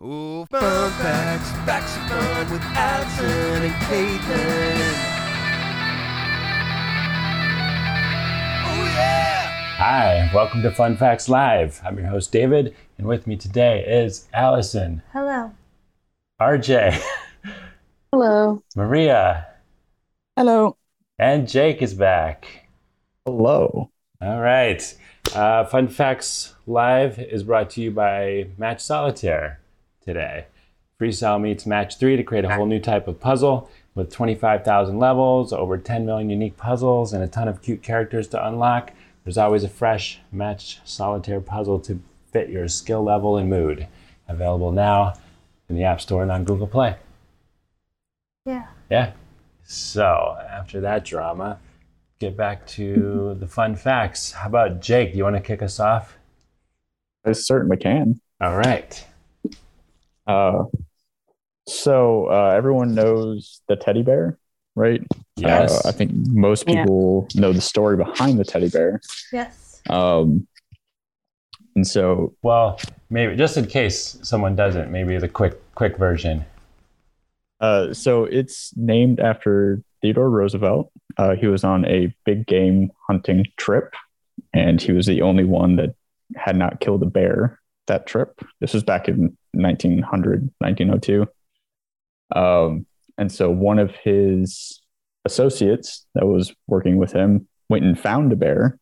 Ooh, fun facts, facts of fun with Allison and Caitlin. Oh yeah! Hi, welcome to Fun Facts Live. I'm your host David, and with me today is Allison, Hello. RJ, Hello. Maria, Hello. and Jake is back. Hello. All right. Uh, Fun Facts Live is brought to you by Match Solitaire today. Freestyle meets Match 3 to create a whole new type of puzzle with 25,000 levels, over 10 million unique puzzles, and a ton of cute characters to unlock. There's always a fresh Match Solitaire puzzle to fit your skill level and mood. Available now in the App Store and on Google Play. Yeah. Yeah. So after that drama, get back to the fun facts. How about Jake? Do you want to kick us off? I certainly can. All right. Uh, so uh, everyone knows the teddy bear, right? Yes. Uh, I think most Yeah. people know the story behind the teddy bear. Yes. Um, and so well, maybe just in case someone doesn't, maybe the quick quick version. Uh, so it's named after Theodore Roosevelt. Uh, he was on a big game hunting trip, and he was the only one that had not killed a bear that trip. This was back in 1900, 1902. Um, and so one of his associates that was working with him went and found a bear,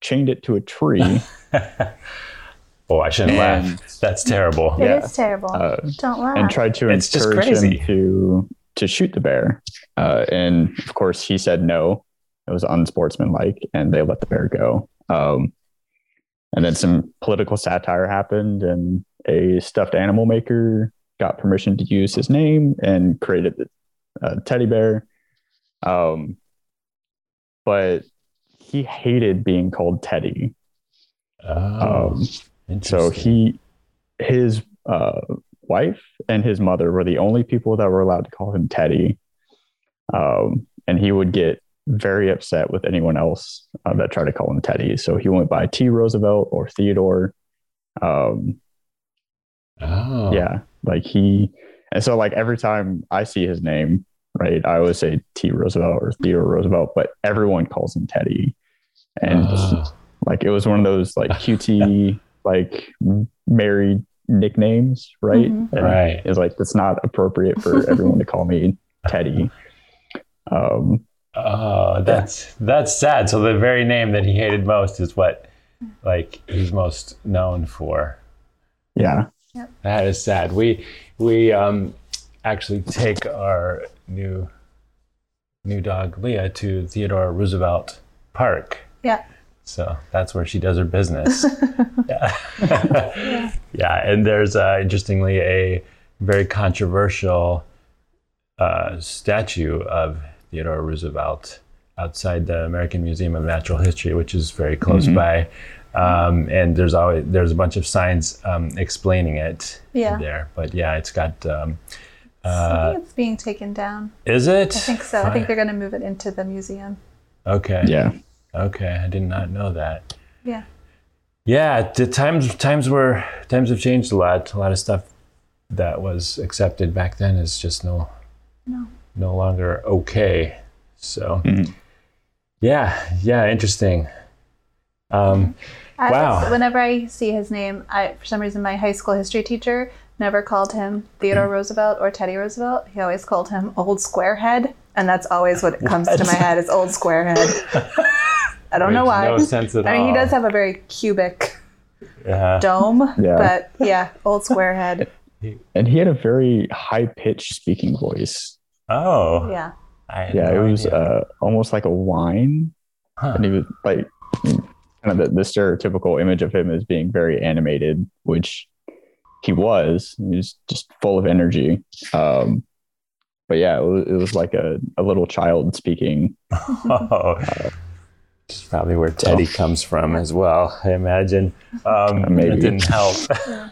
chained it to a tree. oh, I shouldn't And- laugh. That's terrible. It is Yeah. terrible. Uh, Don't laugh. and tried to It's just encourage crazy. him to to shoot the bear. Uh, and of course, he said no. It was unsportsmanlike, and they let the bear go. Um, and then some political satire happened, and a stuffed animal maker got permission to use his name and created the uh, teddy bear. Um, but he hated being called Teddy. Oh, Um, so he, his uh, wife and his mother were the only people that were allowed to call him Teddy. Um, and he would get very upset with anyone else uh, that tried to call him Teddy. So he went by T. Roosevelt or Theodore. Um, Oh. Yeah, like he, and so like every time I see his name, right, I always say T. Roosevelt or Theodore Roosevelt, but everyone calls him Teddy. And Oh. like it was one of those like QT like m- married nicknames, right? Mhm. And Right. It's like it's not appropriate for everyone to call me Teddy. Um, Oh, that's that's sad. So the very name that he hated most is what like he's most known for. yeah. That is sad. We we um actually take our new new dog Leah to Theodore Roosevelt Park. yeah. So that's where she does her business. yeah. yeah. and there's uh, interestingly a very controversial uh, statue of Theodore Roosevelt outside the American Museum of Natural History, which is very close by. Um, and there's always there's a bunch of signs um, explaining it Yeah. there. But yeah, it's got. Um, I think it's being taken down. is it? I think so. I think they're going to move it into the museum. Okay. Yeah. Okay, I did not know that. Yeah. Yeah, the times times were times have changed a lot. A lot of stuff that was accepted back then is just no No. no longer okay. So Mhm. yeah, yeah, interesting. Um, I Wow. just- whenever I see his name, I for some reason my high school history teacher never called him Theodore Roosevelt or Teddy Roosevelt. He always called him Old Squarehead, and that's always what comes to my head is Old Squarehead. I don't know why. No sense at I mean, all. he does have a very cubic Yeah. dome, Yeah. but yeah, Old Squarehead. And he had a very high pitched speaking voice. Oh. Yeah. I Yeah, no it was uh, almost like a whine. Huh. and he was like kind of the, the stereotypical image of him as being very animated which he was he was just full of energy um but yeah it was, it was like a, a little child speaking Oh. Which is probably where Teddy comes from as well, I imagine. Um, Uh, maybe. That didn't help.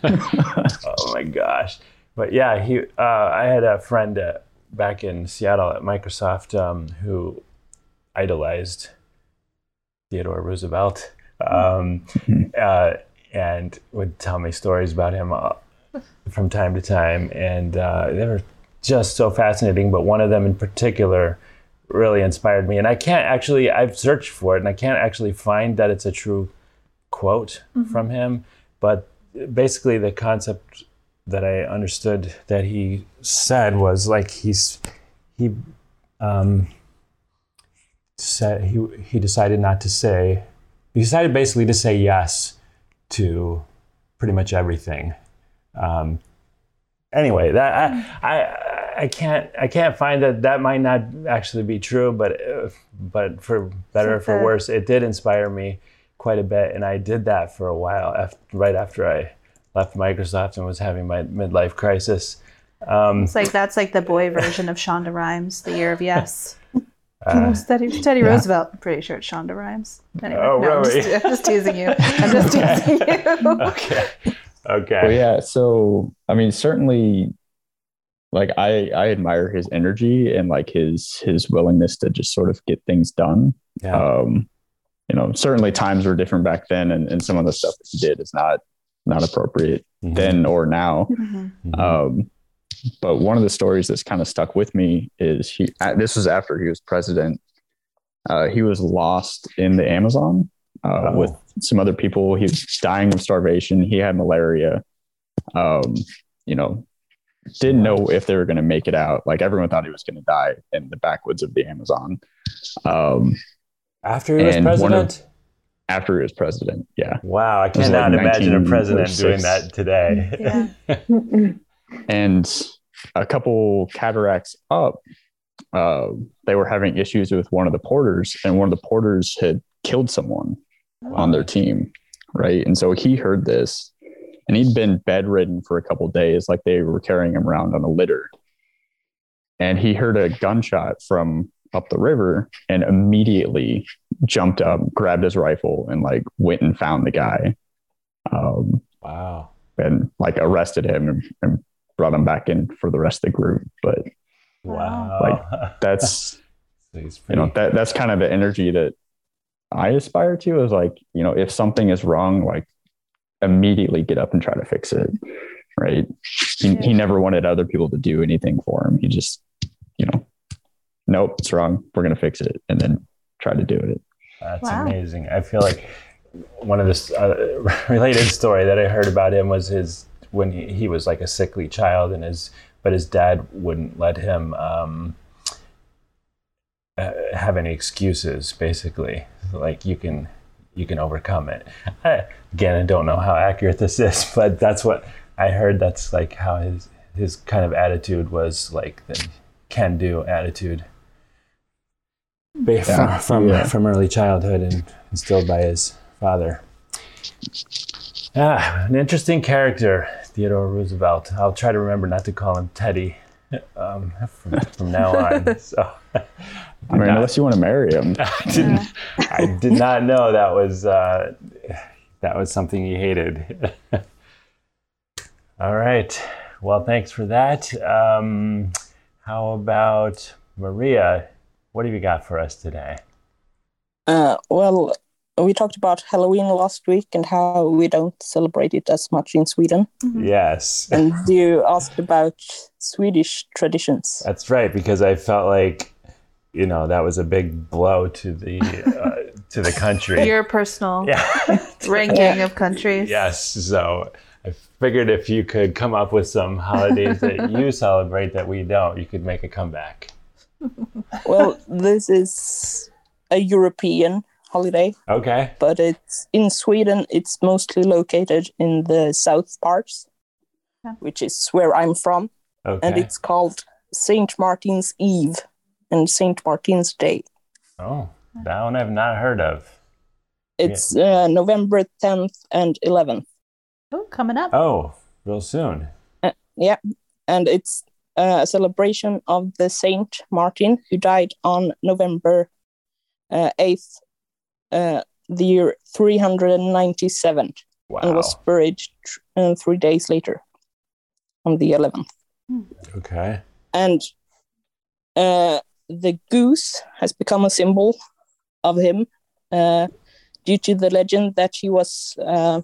oh my gosh. But yeah, he. Uh, I had a friend uh, back in Seattle at Microsoft um, who idolized Theodore Roosevelt. Um, uh, and would tell me stories about him uh, from time to time, and uh, they were just so fascinating. But one of them in particular really inspired me, and I can't actually. I've searched for it, and I can't actually find that it's a true quote from him. But basically, the concept that I understood that he said was like he's he um, said he he decided not to say he decided basically to say yes to pretty much everything. Um, anyway, that I, I I can't I can't find that that might not actually be true, but uh, but for better or for worse, it did inspire me quite a bit, and I did that for a while after, right after I left Microsoft and was having my midlife crisis. Um, It's like that's like the boy version of Shonda Rhimes, The Year of Yes. Uh, Teddy, Teddy Roosevelt. I'm pretty sure it's Shonda Rhimes. Anyway, Oh, no, I'm, just, I'm just teasing you. I'm just teasing you. okay, okay. Well, yeah. So, I mean, certainly, like I I admire his energy and like his his willingness to just sort of get things done. Yeah. Um, you know, certainly times were different back then, and, and some of the stuff that he did is not not appropriate Mhm. then or now. Mhm. Mhm. Um, but one of the stories that's kind of stuck with me is he. This was after he was president. Uh, he was lost in the Amazon uh, Oh. with some other people. He was dying of starvation. He had malaria. Um, you know, didn't know if they were going to make it out. Like everyone thought he was going to die in the backwoods of the Amazon. Um, After he was and of- president. after he was president, yeah. Wow, I was like cannot imagine a president doing that today. Yeah. and a couple cataracts up, uh, they were having issues with one of the porters, and one of the porters had killed someone on their team, right? And so he heard this, and he'd been bedridden for a couple days, like they were carrying him around on a litter. And he heard a gunshot from up the river, and immediately jumped up, grabbed his rifle, and like went and found the guy. Um, Wow. and like arrested him and, and brought him back in for the rest of the group. But Wow. Like that's So he's you know that that's kind of the energy that I aspire to is like you know if something is wrong, like immediately get up and try to fix it. Right? He, he never wanted other people to do anything for him. He just you know, nope, it's wrong. We're gonna fix it, and then try to do it. That's Wow. amazing. I feel like one of the uh, related story that I heard about him was his when he, he was like a sickly child and his but his dad wouldn't let him um, uh, have any excuses. Basically, like you can you can overcome it. I, again, I don't know how accurate this is, but that's what I heard. That's like how his his kind of attitude was like the can do attitude. Yeah. From from, Yeah. from early childhood and instilled by his father. Ah, an interesting character, Theodore Roosevelt. I'll try to remember not to call him Teddy um, from, from now on. So, I mean, unless you want to marry him, I didn't. I did not know that was uh, that was something he hated. All right. Well, thanks for that. Um, how about Maria? What have you got for us today? Uh, well, we talked about Halloween last week and how we don't celebrate it as much in Sweden. Yes, And you asked about Swedish traditions. that's right. Because I felt like, you know, that was a big blow to the uh, to the country. Your personal yeah. ranking of countries. Yes. So I figured if you could come up with some holidays that you celebrate that we don't, you could make a comeback. Well, this is a European holiday, Okay. but it's in Sweden. It's mostly located in the south parts, Yeah. which is where I'm from, Okay. and it's called Saint Martin's Eve and Saint Martin's Day. oh, that one I've not heard of. It's uh, November 10th and 11th. Oh, coming up. Oh, real soon. Yeah. And it's uh, a celebration of the Saint Martin who died on November uh, 8th, uh, the year 397, Wow. and was buried uh, three days later on the 11th. Okay. And uh, the goose has become a symbol of him uh, due to the legend that he was uh,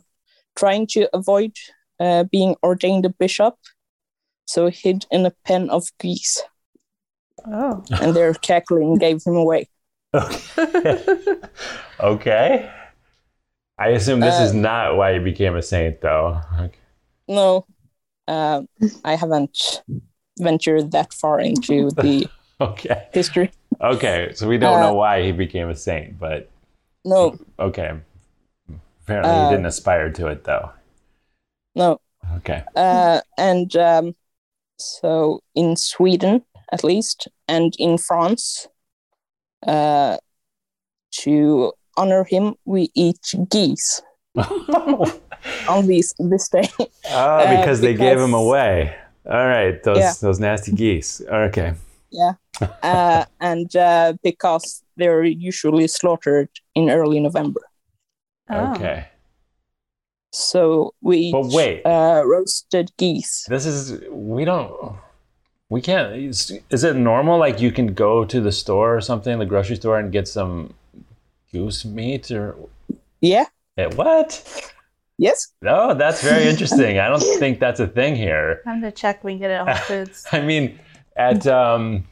trying to avoid uh, being ordained a bishop, so he hid in a pen of geese, Oh. and their cackling gave him away. Okay. okay. I assume this is Uh, not why you became a saint, though. Okay. No, uh, I haven't ventured that far into the Okay. history. Okay. So we don't Uh, know why he became a saint, but No, okay. Apparently, Uh, he didn't aspire to it, though. no. Okay. Uh, and um, so in Sweden, at least, and in France, uh, to honor him, we eat geese on this this day. because they gave him away. All right, those Yeah. those nasty geese. Okay. Yeah, uh, and uh, because they're usually slaughtered in early November. Oh. Okay. So we But wait. uh, roasted geese. This is we don't we can't is, is it normal like you can go to the store or something the grocery store and get some goose meat or Yeah. Eh, what Yes. no that's very interesting i don't think that's a thing here Time to check we get it at Whole Foods. i mean at um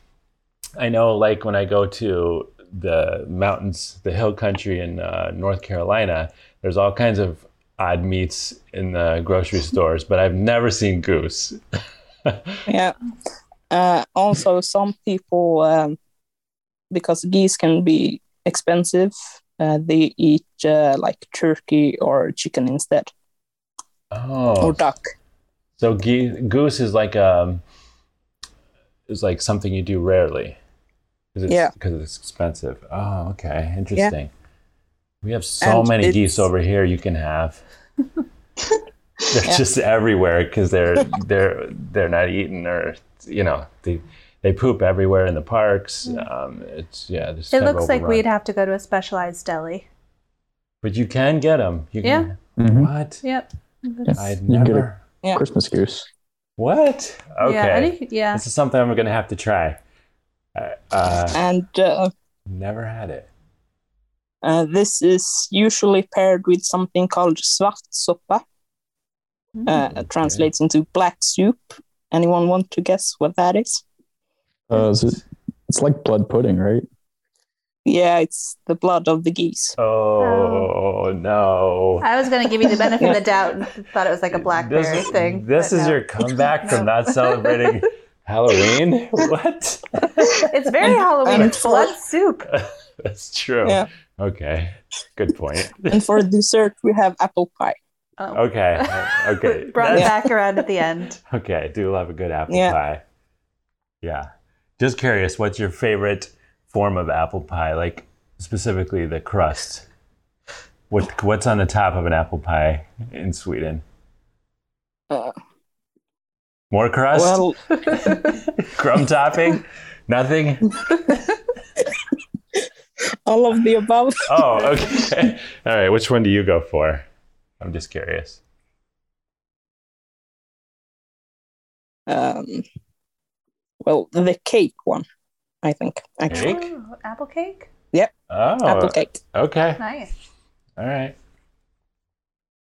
i know like when i go to the mountains the hill country in uh, north carolina there's all kinds of odd meats in the grocery stores but i've never seen goose Yeah. Uh, also, some people, um, because geese can be expensive, uh, they eat uh, like turkey or chicken instead, oh or duck. So ge- goose is like um is like something you do rarely. Because it's, Yeah. Because it's expensive. Oh, okay. Interesting. We have so And many geese over here you can have. they're Yeah. just everywhere because they're they're they're not eaten or you know they they poop everywhere in the parks. Um, it's yeah. Just It kind of looks like we'd have to go to a specialized deli. But you can get them. You Yeah. can, Mhm. What? Yep. I'd You can get a- never. Christmas goose. What? Okay. Yeah. any- yeah. This is something I'm gonna have to try. Uh, uh, And uh, never had it. uh, this is usually paired with something called svartsoppa. Uh, Okay. translates into black soup. Anyone want to guess what that is? Uh, is it, it's like blood pudding, right? Yeah, it's the blood of the geese. Oh, no. I was going to give you the benefit of the doubt and thought it was like a blackberry this, thing. This is no. your comeback from not celebrating Halloween? What? It's very Halloween. It's for- blood soup. That's true. Yeah. Okay. Good point. And for dessert, we have apple pie. Oh. Okay. Okay. Brought it back around at the end. Okay. I do love a good apple Yeah. pie. Yeah. Just curious, what's your favorite form of apple pie? Like specifically the crust. What what's on the top of an apple pie in Sweden? Uh, More crust? well, Crumb topping? Nothing? all of the above. Oh, okay. All right. Which one do you go for? I'm just curious. Um, well, the cake one, I think. Actually, Cake? Oh, apple cake? Yep. Oh, apple cake okay. Nice. All right.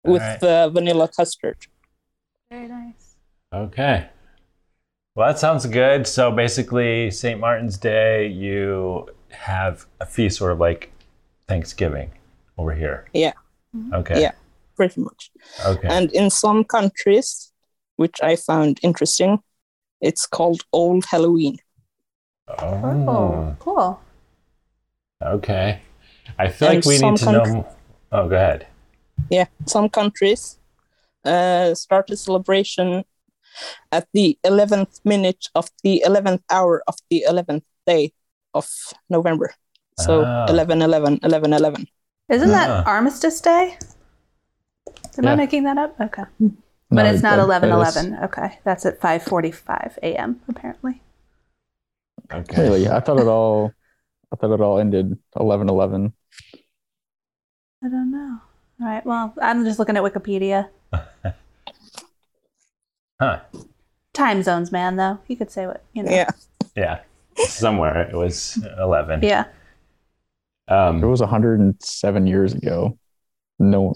All with right. uh, vanilla custard. Very nice. Okay. Well, that sounds good. So basically, St. Martin's Day, you have a feast sort of like Thanksgiving over here. Yeah. Okay. Yeah. Pretty much. Okay. And in some countries, which I found interesting, it's called Old Halloween. Oh, oh, cool. okay. I feel And like we some need to know. country- mo- Oh, go ahead. Yeah, some countries uh, start a celebration at the 11th minute of the 11th hour of the 11th day of November. So Ah. 11, 11, 11, 11. Isn't Ah. that Armistice Day? Am Yeah. I making that up? Okay. But No, it's not that- eleven eleven. Okay. That's at 5:45 a.m. apparently. Okay. Really, I thought it all. I thought it all ended eleven eleven. I don't know. All right. Well, I'm just looking at Wikipedia. Huh. Time zones, man, though. You could say what, you know. Yeah. Yeah. Somewhere it was 11. Yeah. Um, It was 107 years ago. No,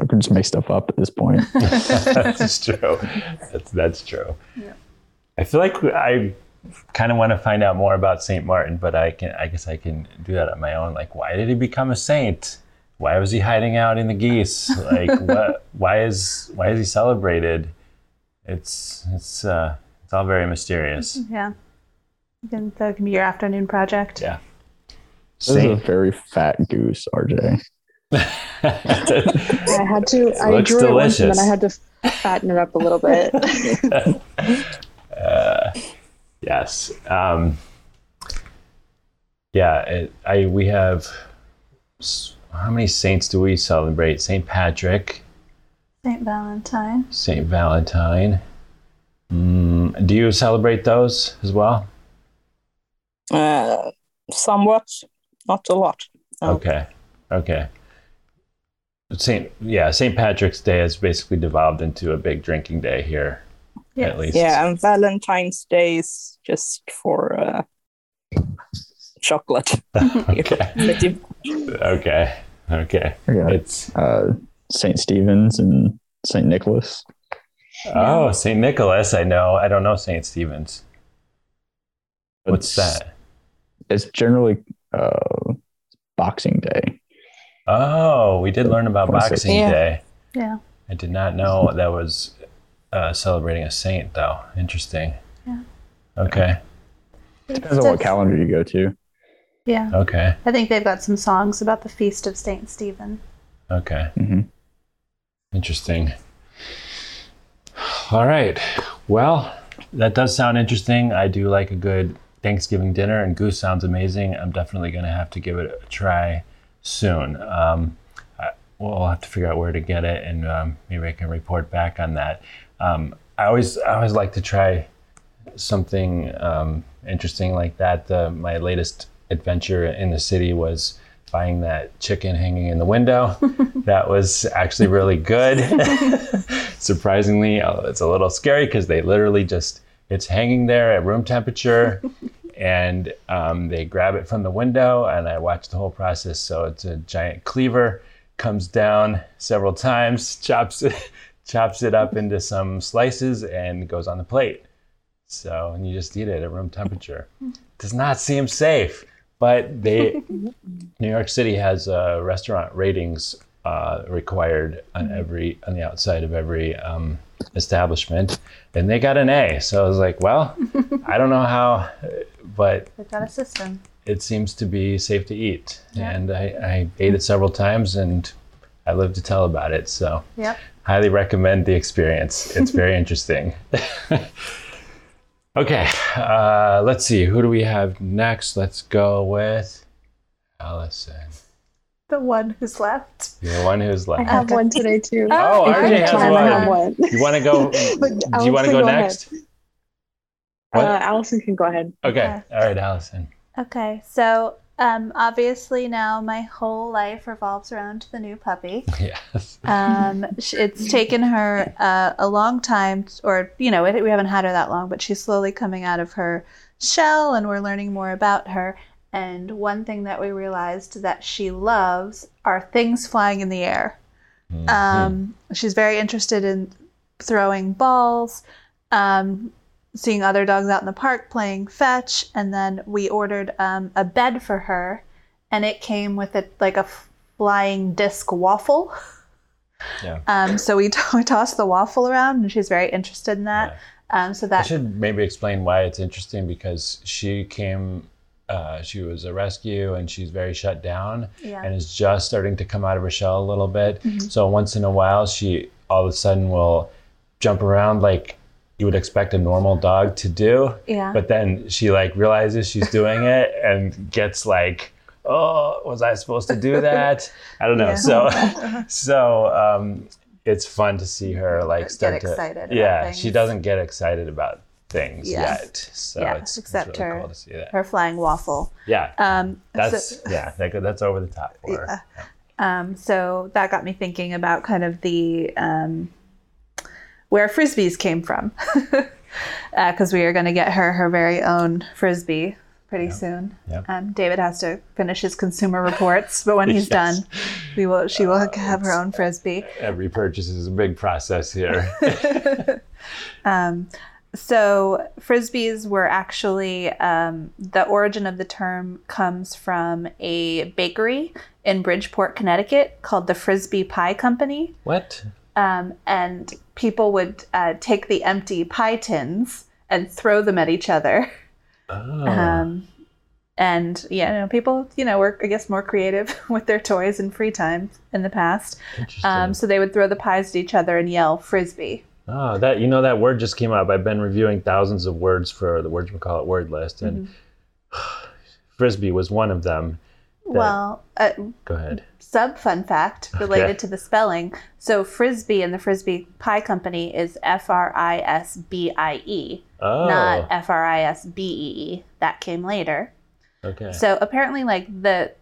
I can just make stuff up at this point. that's true. That's that's true. I feel like I kind of want to find out more about Saint Martin, but I can I guess I can do that on my own. Like, why did he become a saint? Why was he hiding out in the geese? Like, what? Why is why is he celebrated? It's it's uh, it's all very mysterious. Yeah. You can, that can be your afternoon project. Yeah. This is a very fat goose, RJ. I had to. I Looks drew it once and then I had to fatten it up a little bit. Yes. Um, yeah. It, I we have how many saints do we celebrate? Saint Patrick, Saint Valentine. Saint Valentine. Mm, do you celebrate those as well? Uh, somewhat, not a lot. Oh. Okay. Okay. Saint yeah, Saint Patrick's Day has basically devolved into a big drinking day here, Yes. at least. Yeah, and Valentine's Day is just for uh, chocolate. Okay. Okay. Okay. I got It's uh, St. Stephen's and St. Nicholas. oh Saint Nicholas. I know. I don't know Saint Stephen's. What's It's- that? It's generally uh, Boxing Day. Oh, we did learn about Boxing Yeah. Day. Yeah. I did not know that was uh, celebrating a saint, though. Interesting. Yeah. Okay. Depends on what calendar you go to. Yeah. Okay. I think they've got some songs about the feast of Saint Stephen. Okay. hmm Interesting. All right. Well, that does sound interesting. I do like a good Thanksgiving dinner, and goose sounds amazing. I'm definitely going to have to give it a try soon. Um, I, we'll have to figure out where to get it, and um, maybe I can report back on that. Um, I always, I always like to try something um, interesting like that. The, my latest adventure in the city was buying that chicken hanging in the window. that was actually really good. Surprisingly, uh, it's a little scary because they literally just it's hanging there at room temperature. And um, they grab it from the window, and I watch the whole process. So it's a giant cleaver, comes down several times, chops it, chops it up into some slices, and goes on the plate. So, and you just eat it at room temperature. Does not seem safe, but they, New York City has uh, restaurant ratings uh, required on every on the outside of every um, establishment, and they got an A. So I was like, well, I don't know how, but They've got a system. it seems to be safe to eat, Yeah. and I, I ate it several times, and I live to tell about it. So Yep. highly recommend the experience. It's very interesting. okay, uh, let's see. Who do we have next? Let's go with Allison. The one who's left. The one who's left. I left. have one today too. Oh, If RJ has time, I have one. one. You want to go? But do you want to go go ahead. next? Uh, Allison can go ahead. Okay. Okay. All right, Allison. Okay, so um, obviously now my whole life revolves around the new puppy. Yes. Um, it's taken her uh, a long time, or you know, it, we haven't had her that long, but she's slowly coming out of her shell, and we're learning more about her. And one thing that we realized that she loves are things flying in the air. Um, she's very interested in throwing balls, um, seeing other dogs out in the park playing fetch, and then we ordered um, a bed for her, and it came with a like a flying disc waffle. Yeah. Um, so we, t- we tossed the waffle around, and she's very interested in that. Um, so I that should maybe explain why it's interesting because she came, uh, she was a rescue and she's very shut down Yeah. and is just starting to come out of her shell a little bit. Mm-hmm. So once in a while, she all of a sudden will jump around like you would expect a normal dog to do. Yeah. But then she like realizes she's doing it and gets like, oh, was I supposed to do that? I don't know. Yeah. So, so um, it's fun to see her like Get start to excited about yeah she doesn't get excited about things Yeah. yet so Yeah, it's, it's really her- cool to see that her flying waffle. yeah Um, that's so- yeah that, that's over the top for her. Yeah. Um, so that got me thinking about kind of the um, where frisbees came from, because we are going to get her her very own frisbee pretty Yeah. soon. Yep. Um, David has to finish his consumer reports, but when he's Yes. done, we will. She will Uh, have her own frisbee. Every purchase is a big process here. Um, so frisbees were actually um, the origin of the term comes from a bakery in Bridgeport, Connecticut, called the Frisbie Pie Company. what? um, and people would uh, take the empty pie tins and throw them at each other. Oh. Um, and yeah, you know, people, you know, were I guess more creative with their toys and free time in the past. Um, so they would throw the pies at each other and yell frisbee. Oh, that you know that word just came up. I've been reviewing thousands of words for the words we call it word list, and Mm-hmm. frisbee was one of them. Well, uh, Go ahead. sub fun fact related Okay. to the spelling. So frisbee and the Frisbie Pie Company is F R I S B I E, Oh, not F R I S B E E. That came later. okay. So apparently, like the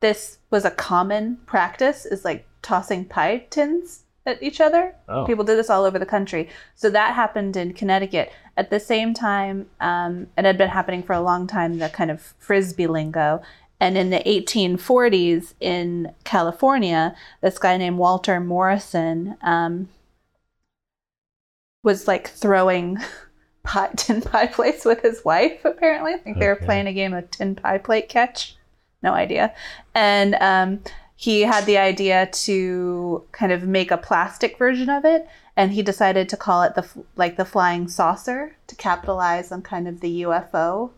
this was a common practice is like tossing pie tins at each other. Oh. People did this all over the country. So that happened in Connecticut at the same time. Um, it had been happening for a long time. The kind of frisbee lingo. And in the 1840s in California, this guy named Walter Morrison um, was like throwing pie, tin pie plates with his wife, apparently. I think they were playing a game of tin pie plate catch. No idea. And um, he had the idea to kind of make a plastic version of it. And he decided to call it the like the flying saucer to capitalize on kind of the UFO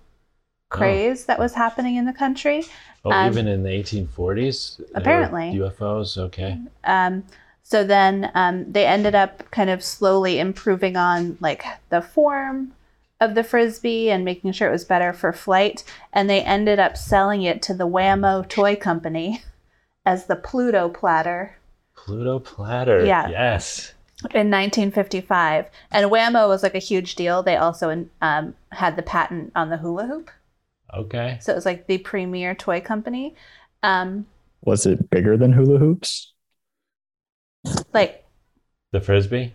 craze that was happening in the country. oh, um, even in the 1840s. apparently. UFOs. Okay. Um, so then um, they ended up kind of slowly improving on like the form of the frisbee and making sure it was better for flight. And they ended up selling it to the Wham-O Toy Company as the Pluto platter Pluto platter. Yeah. Yes. in 1955. And Wham-O was like a huge deal. They also um, had the patent on the hula hoop. Okay. So it was like the premier toy company. Um, Was it bigger than hula hoops? like The frisbee.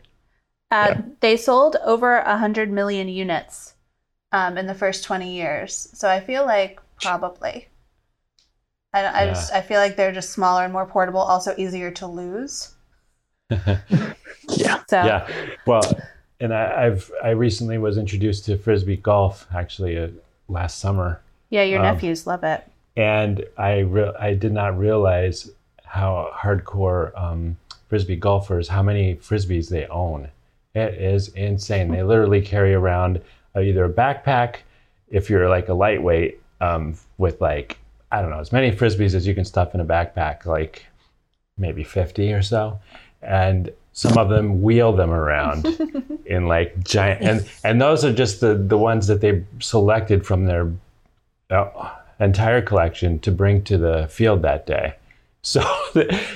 Uh, Yeah. They sold over a 100 million units um, in the first 20 years. So I feel like probably. I, I, Yeah. just, I feel like they're just smaller and more portable, also easier to lose. Yeah. So Yeah. Well, and I, I've I recently was introduced to frisbee golf actually uh, last summer. yeah, your Um, nephews love it. and I re- I did not realize how hardcore um, frisbee golfers how many frisbees they own. It is insane. They literally carry around uh, either a backpack, if you're like a lightweight, um, with like I don't know as many frisbees as you can stuff in a backpack, like maybe fifty or so, and some of them wheel them around in like giant and and those are just the the ones that they selected from their uh, entire collection to bring to the field that day. So,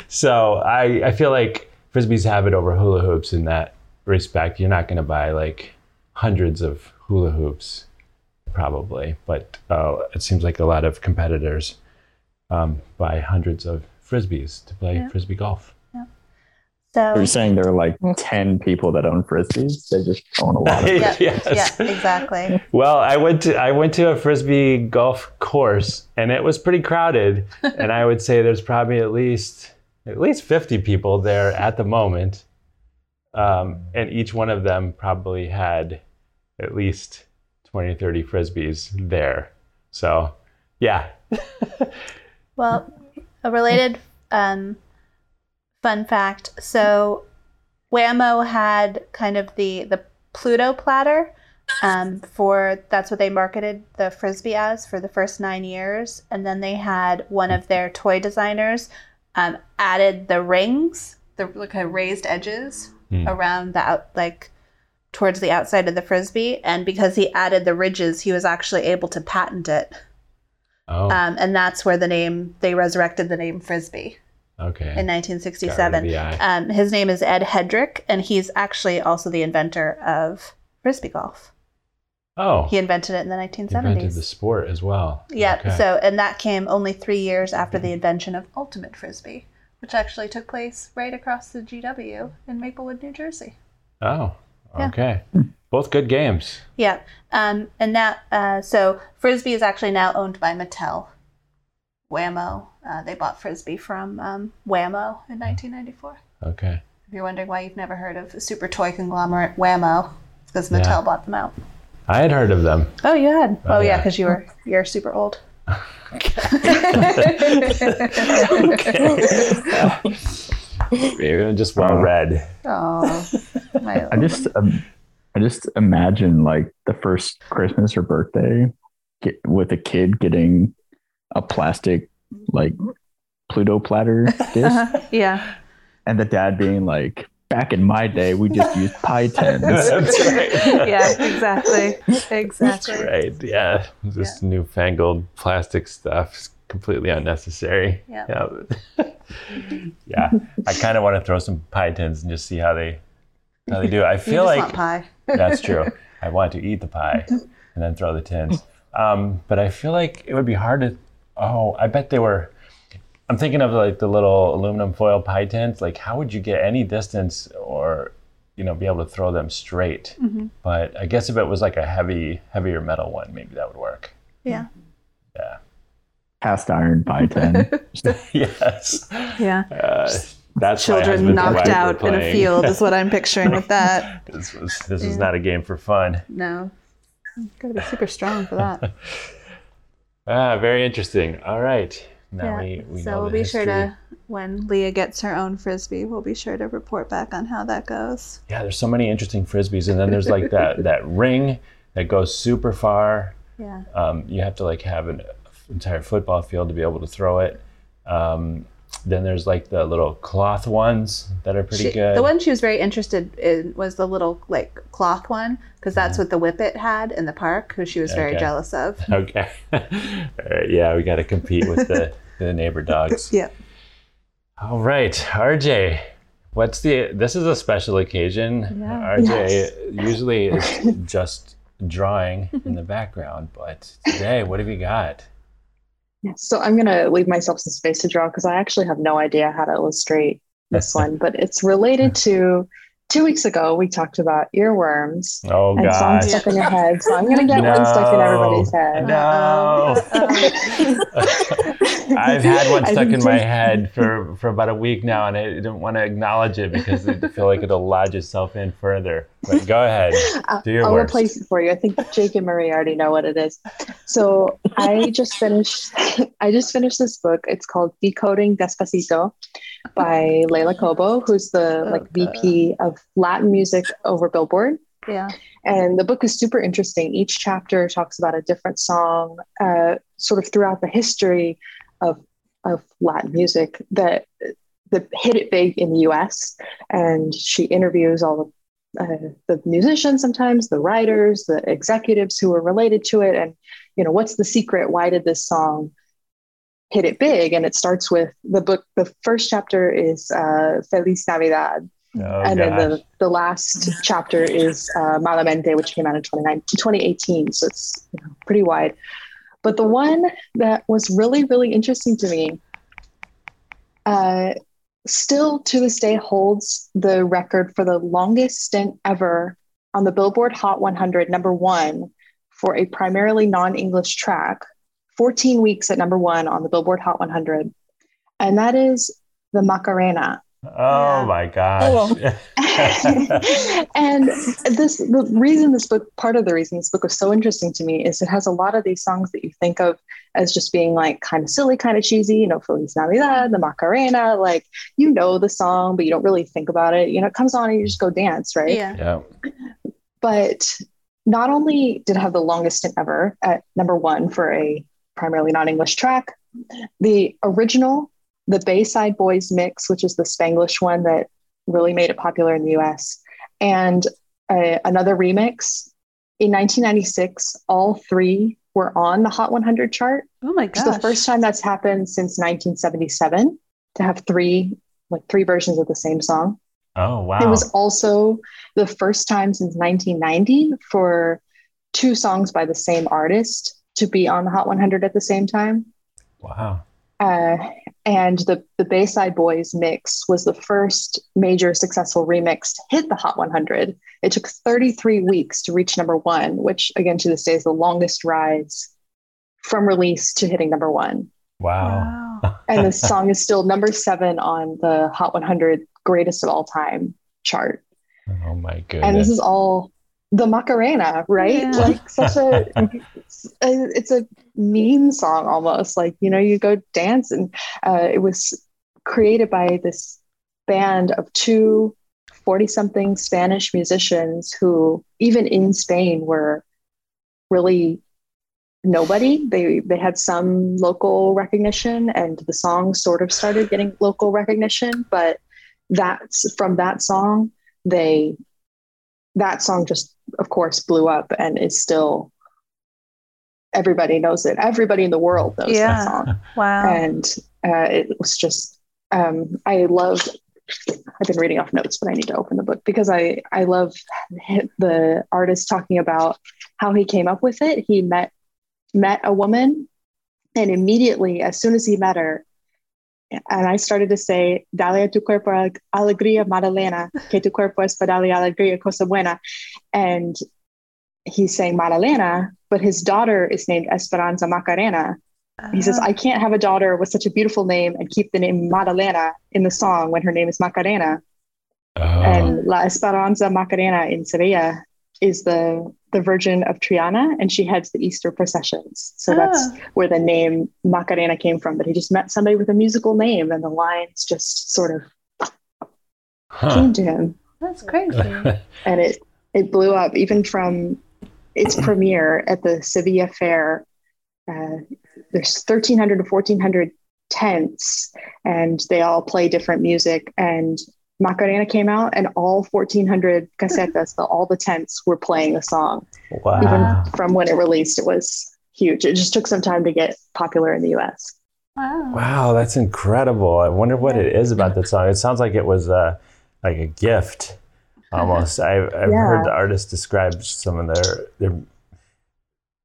so I, I feel like frisbees have it over hula hoops in that respect. You're not going to buy like hundreds of hula hoops, probably, but uh, it seems like a lot of competitors um, buy hundreds of frisbees to play Yeah. frisbee golf. Are So you're saying there are like 10 people that own frisbees? They just own a lot of yeah, Yes. yeah, exactly. Well, I went to I went to a frisbee golf course, and it was pretty crowded. and I would say there's probably at least at least 50 people there at the moment, um, and each one of them probably had at least 20 30 frisbees there. So, yeah, Well, a related um, fun fact. So, Wham-O had kind of the the Pluto platter. Um, for that's what they marketed the frisbee as for the first nine years, and then they had one of their toy designers um, added the rings, the like raised edges Hmm. around the out like towards the outside of the frisbee, and because he added the ridges, he was actually able to patent it. oh, Um, and that's where the name they resurrected the name frisbee okay, in Got rid 1967. the. Um, his name is Ed Headrick, and he's actually also the inventor of frisbee golf. oh, He invented it in the 1970s. invented the sport as well. Yeah. Okay. So, and that came only three years after the invention of ultimate frisbee, which actually took place right across the GW in Maplewood, New Jersey. oh, Yeah. Okay. Both good games. Yeah. Um, and now, uh, so Frisbee is actually now owned by Mattel. Wham-O. Uh, they bought Frisbee from um, Wham-O in 1994. Okay. If you're wondering why you've never heard of super toy conglomerate Wham-O, it's because Yeah. Mattel bought them out. I had heard of them. Oh, you had? Oh, Oh, yeah, yeah. because you were you're super old. Maybe just well read. Oh, my I just um, I just imagine like the first Christmas or birthday get, with a kid getting a plastic like Pluto platter disc, yeah. and the dad being like, "Back in my day, we just used pie tins." That's right. Yeah, exactly. That's Exactly. right. Yeah. This newfangled plastic stuff is completely unnecessary. Yeah. Yeah. yeah. I kind of want to throw some pie tins and just see how they how they do. I feel like pie. That's true. I want to eat the pie and then throw the tins. Um, but I feel like it would be hard to. Oh, I bet they were. I'm thinking of like the little aluminum foil pie tins. Like, how would you get any distance or, you know, be able to throw them straight? But I guess if it was like a heavy, heavier metal one, maybe that would work. Yeah. Yeah. Cast iron pie tin. yes. Yeah. Uh, that's Children husband knocked out in a field is what I'm picturing with that. This was this is not a game for fun. No. Gotta be super strong for that. Ah, very interesting. All right. Now yeah. we, we so know we'll the be sure to when Leah gets her own frisbee, we'll be sure to report back on how that goes. Yeah, there's so many interesting frisbees, and then there's like that that ring that goes super far. Yeah. Um, you have to like have an entire football field to be able to throw it. Um, then there's like the little cloth ones that are pretty She- good. The one she was very interested in was the little like cloth one because that's what the Whippet had in the park, who she was very jealous of. Okay. All right, yeah, we got to compete with the, the neighbor dogs. Yeah. All right, RJ. What's the? This is a special occasion. Yeah. RJ usually is just drawing in the background, but today, what have you got? Yes. So I'm going to leave myself some space to draw because I actually have no idea how to illustrate this one, but it's related to two weeks ago, we talked about earworms Oh and songs stuck in your head. So I'm going to get one stuck in everybody's head. Oh, no. I've had one stuck in my head for, for about a week now, and I didn't want to acknowledge it because I feel like it'll lodge itself in further. But go ahead. I'll, Do your I'll worst. replace it for you. I think Jake and Marie already know what it is. So I just finished. I just finished this book. It's called Decoding Despacito by Leila Cobo, who's the like VP of Latin music over Billboard. Yeah. And the book is super interesting. Each chapter talks about a different song, uh, sort of throughout the history of of Latin music that that hit it big in the U.S. And she interviews all the uh, the musicians, sometimes the writers, the executives who were related to it, and you know what's the secret? Why did this song hit it big? And it starts with the book. The first chapter is uh, Feliz Navidad, Oh, and then the, the last chapter is uh, Malamente, which came out in 29 2018. So it's you know, pretty wide. But the one that was really, really interesting to me, uh, still to this day holds the record for the longest stint ever on the Billboard Hot 100, number one, for a primarily non English track, 14 weeks at number one on the Billboard Hot 100. And that is the Macarena. Oh Yeah. my gosh. Oh, and this the reason this book part of the reason this book was so interesting to me is it has a lot of these songs that you think of as just being like kind of silly kind of cheesy you know feliz navidad the macarena like you know the song but you don't really think about it you know it comes on and you just go dance right Yeah. yeah. but not only did it have the longest stint ever at number one for a primarily non-english track the original the bayside boys mix which is the spanglish one that really made it popular in the us and uh, another remix in 1996 all three were on the hot 100 chart Oh my it's gosh. the first time that's happened since 1977 to have three like three versions of the same song Oh wow. it was also the first time since 1990 for two songs by the same artist to be on the Hot 100 at the same time. wow. Uh, and the the Bayside Boys mix was the first major successful remix to hit the Hot 100. It took 33 weeks to reach number one, which again to this day is the longest rise from release to hitting number one. Wow. Wow. And the song is still number seven on the Hot 100 Greatest of All Time chart. Oh my goodness! And this is all the Macarena, right? Yeah. Like such a, it's a- it's a meme song almost. Like you know, you go dance, and uh, it was created by this band of two 40 something Spanish musicians who, even in Spain, were really nobody. They they had some local recognition, and the song sort of started getting local recognition. But that's from that song, they that song just, of course, blew up and is still. Everybody knows it. Everybody in the world knows Yeah. that song Wow. and uh, it was just um, I love. I've been reading off notes, but I need to open the book because I I love the artist talking about how he came up with it. He met met a woman, and immediately, as soon as he met her, and I started to say, "Dale a tu cuerpo alegría, Madalena, que tu cuerpo es para darle alegría, cosa buena," and he's saying Madalena, but his daughter is named Esperanza Macarena, he says, Oh. I can't have a daughter with such a beautiful name and keep the name Madalena in the song when her name is Macarena. Oh, And La Esperanza Macarena in Sevilla is the the Virgin of Triana, and she heads the Easter processions. So that's Ah. where the name Macarena came from. But he just met somebody with a musical name, and the lines just sort of huh. came to him, That's crazy. and it it blew up even from its premiere at the Sevilla Fair. Uh, there's 1,300 to 1,400 tents, and they all play different music. And Macarena came out, and all 1,400 casetas, the, all the tents were playing the song. wow. Even from when it released, it was huge. It just took some time to get popular in the US. Wow. Wow, that's incredible. I wonder what it is about that song. It sounds like it was uh, like a gift almost. I, I've Yeah. heard the artists describe some of their, their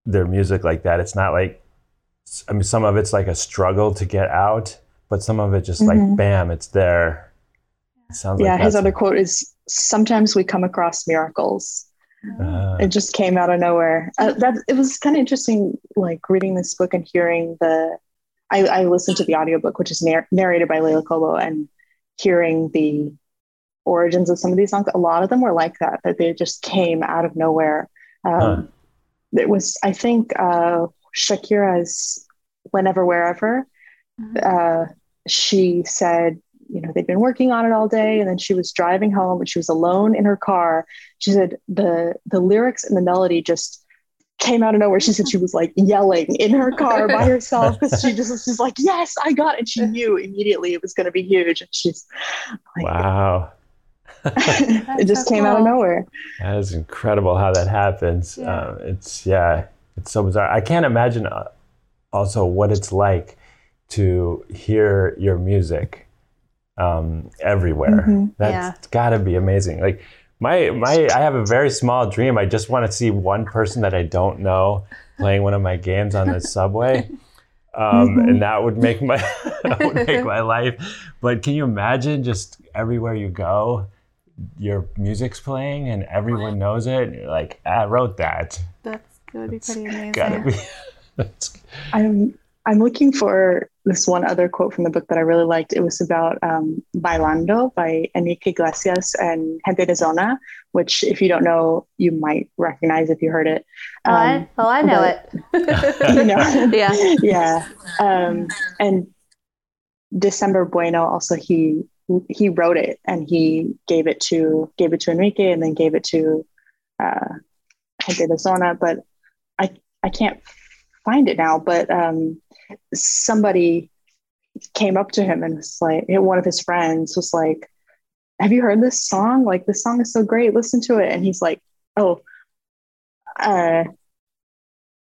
their music like that. It's not like, I mean, some of it's like a struggle to get out, but some of it just like Mhm. bam, it's there. It sounds Yeah, like his other quote is Sometimes we come across miracles. uh, it just came out of nowhere. Uh, that it was kind of interesting, like reading this book and hearing the. I, I listened to the audiobook, which is narr- narrated by Leila Cobo, and hearing the origins of some of these songs. A lot of them were like that; that they just came out of nowhere. Um, Huh. It was, I think, uh, Shakira's "Whenever, Wherever." Uh, she said you know they'd been working on it all day and then she was driving home and she was alone in her car she said the the lyrics and the melody just came out of nowhere she said she was like yelling in her car by herself because she just was just like yes i got it and she knew immediately it was going to be huge and she's like wow. it just so came out of nowhere That is incredible how that happens. Yeah. Uh, it's yeah, it's so bizarre. I can't imagine uh, also what it's like to hear your music um, everywhere. Mhm. That's Yeah. got to be amazing. Like my my, I have a very small dream. I just want to see one person that I don't know playing one of my games on the subway. Um, Mhm. And that would make my that would make my life. But can you imagine just everywhere you go, your music's playing and everyone knows it. And you're like, I wrote that. That's gonna be pretty amazing. Gotta be. That's, i'm looking for this one other quote from the book that i really liked it was about um, bailando by enrique iglesias and gente de zona which if you don't know you might recognize if you heard it oh, I, Um, oh, I know but- you know it. yeah. yeah um, and Descemer bueno also he he wrote it and he gave it to gave it to enrique and then gave it to uh gente de zona but i i can't find it now but um somebody came up to him and was like one of his friends was like have you heard this song like this song is so great listen to it and he's like oh uh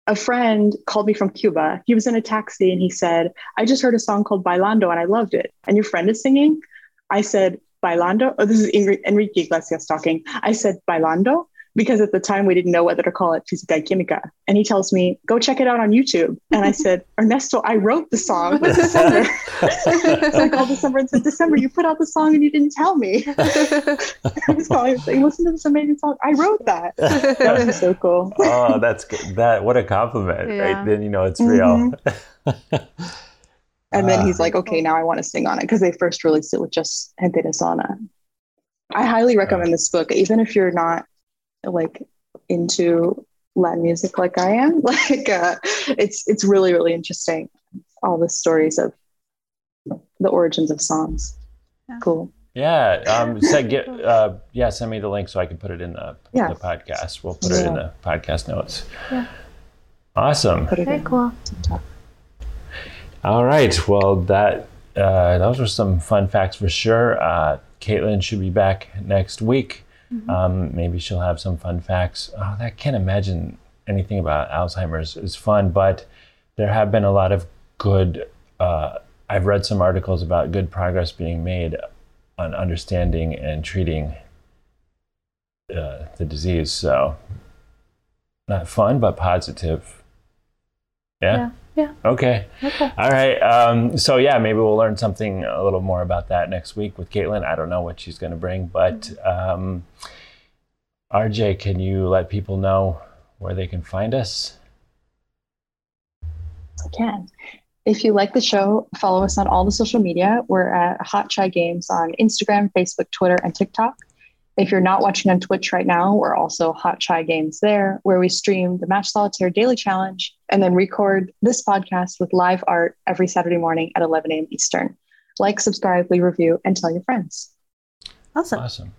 a friend called me from Cuba. He was in a taxi and he said, I just heard a song called Bailando and I loved it. And your friend is singing? I said, Bailando? Oh, this is Enrique Iglesias talking. I said, Bailando? Because at the time we didn't know whether to call it Física y Química. And he tells me, go check it out on YouTube. And I said, Ernesto, I wrote the song with Descemer. so I called Descemer and said, Descemer, you put out the song and you didn't tell me. I was calling him saying, listen to this amazing song. I wrote that. That was so cool. oh, that's good. That what a compliment, Yeah. right? Then you know it's real. And then Ah. he's like, okay, now I want to sing on it because they first released it with just Gente de Zona. I highly recommend this book, even if you're not like into Latin music like I am. Like, uh, it's it's really really interesting. All the stories of the origins of songs. Yeah. Cool. yeah. Um, send, get, uh, yeah. Send me the link so I can put it in the, Yeah. the podcast. We'll put it in the podcast notes. Yeah. Awesome. Put it Very in. cool. All right. Well, that uh, those were some fun facts for sure. Uh, Caitlin should be back next week. Um, maybe she'll have some fun facts. Oh, I can't imagine anything about Alzheimer's is fun, but there have been a lot of good. Uh, I've read some articles about good progress being made on understanding and treating uh, the disease. So, not fun, but positive. Yeah. Yeah. Yeah. Okay. Okay. All right. Um, so yeah, maybe we'll learn something a little more about that next week with Caitlin. I don't know what she's going to bring, but um, RJ, can you let people know where they can find us? I can. If you like the show, follow us on all the social media. We're at Hot Chai Games on Instagram, Facebook, Twitter, and TikTok. If you're not watching on Twitch right now, we're also Hot Chai Games there, where we stream the Match Solitaire Daily Challenge and then record this podcast with live art every Saturday morning at 11 a.m. Eastern. Like, subscribe, leave a review, and tell your friends. Awesome. Awesome.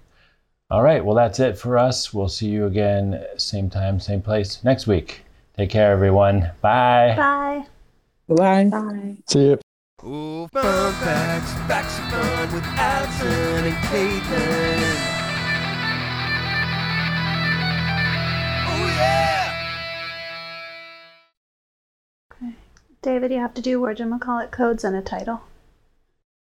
All right. Well, that's it for us. We'll see you again, same time, same place next week. Take care, everyone. Bye. Bye. Bye. Bye. See you. Ooh, fun facts, facts of fun with Allison and Caitlin. David, you have to do call it codes and a title.